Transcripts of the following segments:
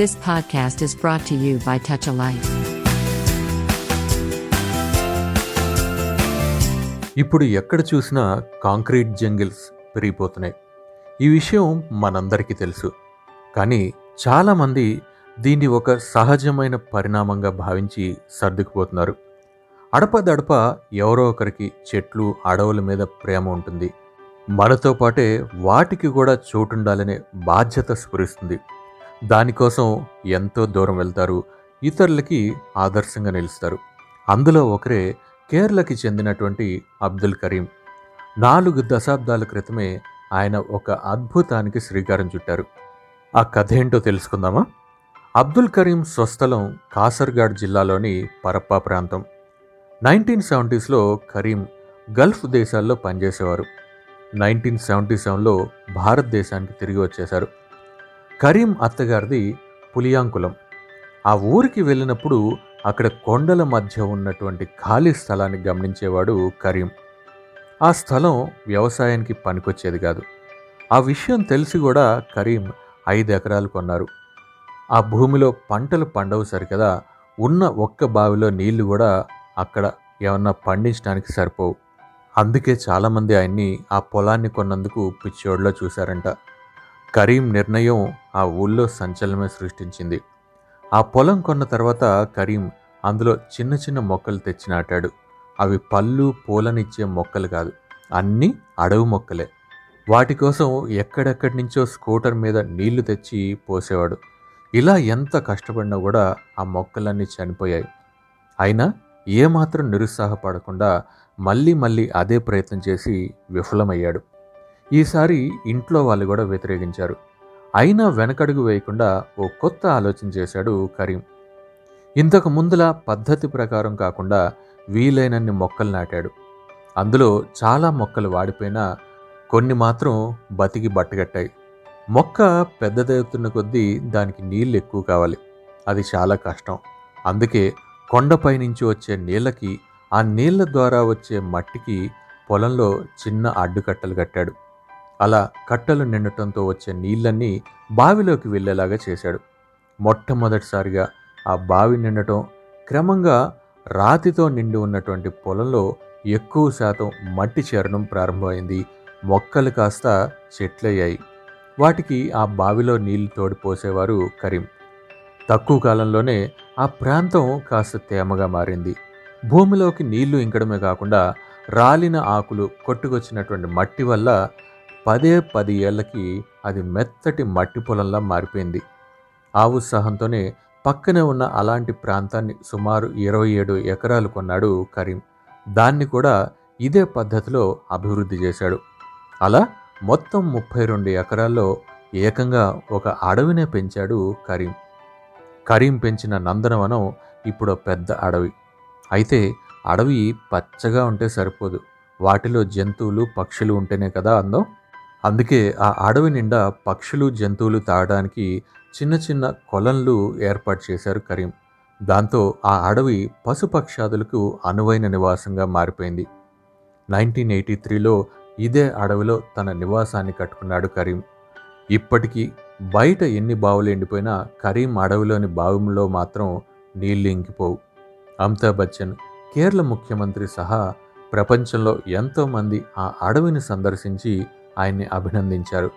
This podcast is brought to you by Touch a Life. ఇప్పుడు ఎక్కడ చూసినా concrete jungles పెరిగిపోతున్నాయి. ఈ విషయం మనందరికీ తెలుసు. కానీ చాలామంది దీన్ని ఒక సహజమైన పరిణామంగా భావించి సర్దుకుపోతున్నారు. అడపదడప ఎవరో ఒకరికి చెట్లు అడవుల మీద ప్రేమ ఉంటుంది. మనతో పాటే వాటికి కూడా చోటుండాలనే బాధ్యత స్ఫురిస్తుంది. దానికోసం ఎంతో దూరం వెళ్తారు. ఇతరులకి ఆదర్శంగా నిలుస్తారు. అందులో ఒకరే కేరళకి చెందినటువంటి అబ్దుల్ కరీం. నాలుగు దశాబ్దాల క్రితమే ఆయన ఒక అద్భుతానికి శ్రీకారం చుట్టారు. ఆ కథ ఏంటో తెలుసుకుందామా? అబ్దుల్ కరీం స్వస్థలం కాసర్గాడ్ జిల్లాలోని పరప్పా ప్రాంతం. నైన్టీన్ సెవెంటీస్లో కరీం గల్ఫ్ దేశాల్లో పనిచేసేవారు. నైన్టీన్ సెవెంటీ సెవెన్లో భారతదేశానికి తిరిగి వచ్చేశారు. కరీం అత్తగారిది పులియాంకులం. ఆ ఊరికి వెళ్ళినప్పుడు అక్కడ కొండల మధ్య ఉన్నటువంటి ఖాళీ స్థలాన్ని గమనించేవాడు కరీం. ఆ స్థలం వ్యవసాయానికి పనికొచ్చేది కాదు. ఆ విషయం తెలిసి కూడా కరీం ఐదు ఎకరాలు కొన్నారు. ఆ భూమిలో పంటలు పండవు సరికదా ఉన్న ఒక్క బావిలో నీళ్ళు కూడా అక్కడ ఏమన్నా పండించడానికి సరిపోవు. అందుకే చాలామంది ఆయన్ని ఆ పొలాన్ని కొన్నందుకు పిచ్చోడ్లో చూశారంట. కరీం నిర్ణయం ఆ ఊళ్ళో సంచలనమే సృష్టించింది. ఆ పొలం కొన్న తర్వాత కరీం అందులో చిన్న చిన్న మొక్కలు తెచ్చి నాటాడు. అవి పళ్ళు పూలనిచ్చే మొక్కలు కాదు అన్నీ అడవి మొక్కలే. వాటి కోసం ఎక్కడెక్కడి నుంచో స్కూటర్ మీద నీళ్ళు తెచ్చి పోసేవాడు. ఇలా ఎంత కష్టపడినా కూడా ఆ మొక్కలన్నీ చనిపోయాయి. అయినా ఏమాత్రం నిరుత్సాహపడకుండా మళ్ళీ మళ్ళీ అదే ప్రయత్నం చేసి విఫలమయ్యాడు. ఈసారి ఇంట్లో వాళ్ళు కూడా వ్యతిరేకించారు. అయినా వెనకడుగు వేయకుండా ఓ కొత్త ఆలోచన చేశాడు కరీం. ఇంతకు ముందులా పద్ధతి ప్రకారం కాకుండా వీలైనన్ని మొక్కలు నాటాడు. అందులో చాలా మొక్కలు వాడిపోయినా కొన్ని మాత్రం బతికి బట్టగట్టాయి. మొక్క పెద్దదవుతున్న కొద్దీ దానికి నీళ్ళు ఎక్కువ కావాలి. అది చాలా కష్టం. అందుకే కొండపై నుంచి వచ్చే నీళ్ళకి ఆ నీళ్ళ ద్వారా వచ్చే మట్టికి పొలంలో చిన్న అడ్డుకట్టలు కట్టాడు. అలా కట్టలు నిండటంతో వచ్చే నీళ్ళన్నీ బావిలోకి వెళ్ళేలాగా చేశాడు. మొట్టమొదటిసారిగా ఆ బావి నిండటం క్రమంగా రాతితో నిండి ఉన్నటువంటి పొలంలో ఎక్కువ శాతం మట్టి చేరడం ప్రారంభమైంది. మొక్కలు కాస్త చెట్లయ్యాయి. వాటికి ఆ బావిలో నీళ్ళు తోడిపోసేవారు కరీం. తక్కువ కాలంలోనే ఆ ప్రాంతం కాస్త తేమగా మారింది. భూమిలోకి నీళ్ళు ఇంకడమే కాకుండా రాలిన ఆకులు కొట్టుకొచ్చినటువంటి మట్టి వల్ల పదే పది ఏళ్ళకి అది మెత్తటి మట్టి పొలంలా మారిపోయింది. ఆ ఉత్సాహంతోనే పక్కనే ఉన్న అలాంటి ప్రాంతాన్ని సుమారు ఇరవై ఏడు ఎకరాలు కొన్నాడు కరీం. దాన్ని కూడా ఇదే పద్ధతిలో అభివృద్ధి చేశాడు. అలా మొత్తం ముప్పై రెండు ఎకరాల్లో ఏకంగా ఒక అడవినే పెంచాడు కరీం. కరీం పెంచిన నందనవనం ఇప్పుడు పెద్ద అడవి. అయితే అడవి పచ్చగా ఉంటే సరిపోదు. వాటిలో జంతువులు పక్షులు ఉంటేనే కదా అందం? అందుకే ఆ అడవి నిండా పక్షులు జంతువులు తాగడానికి చిన్న చిన్న కొలంలు ఏర్పాటు చేశారు కరీం. దాంతో ఆ అడవి పశుపక్షాదులకు అనువైన నివాసంగా మారిపోయింది. నైన్టీన్ ఎయిటీ త్రీలో ఇదే అడవిలో తన నివాసాన్ని కట్టుకున్నాడు కరీం. ఇప్పటికీ బయట ఎన్ని బావులు ఎండిపోయినా కరీం అడవిలోని బావిలో మాత్రం నీళ్ళు ఇంకిపోవు. అమితాబ్ బచ్చన్ కేరళ ముఖ్యమంత్రి సహా ప్రపంచంలో ఎంతోమంది ఆ అడవిని సందర్శించి ఆయన్ని అభినందించారు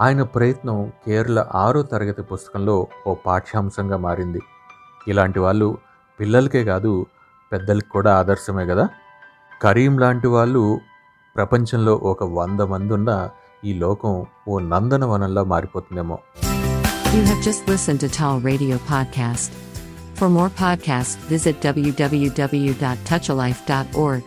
ఆయన ప్రయత్నం కేరళ ఆరో తరగతి పుస్తకంలో ఓ పాఠ్యాంశంగా మారింది ఇలాంటి వాళ్ళు పిల్లలకే కాదు పెద్దలకు కూడా ఆదర్శమే కదా కరీం లాంటి వాళ్ళు ప్రపంచంలో ఒక వంద మంది ఉన్న ఈ లోకం ఓ నందనవనంలా మారిపోతుందేమో You have just listened to Tall Radio Podcast. For more podcasts, visit www.touchalife.org.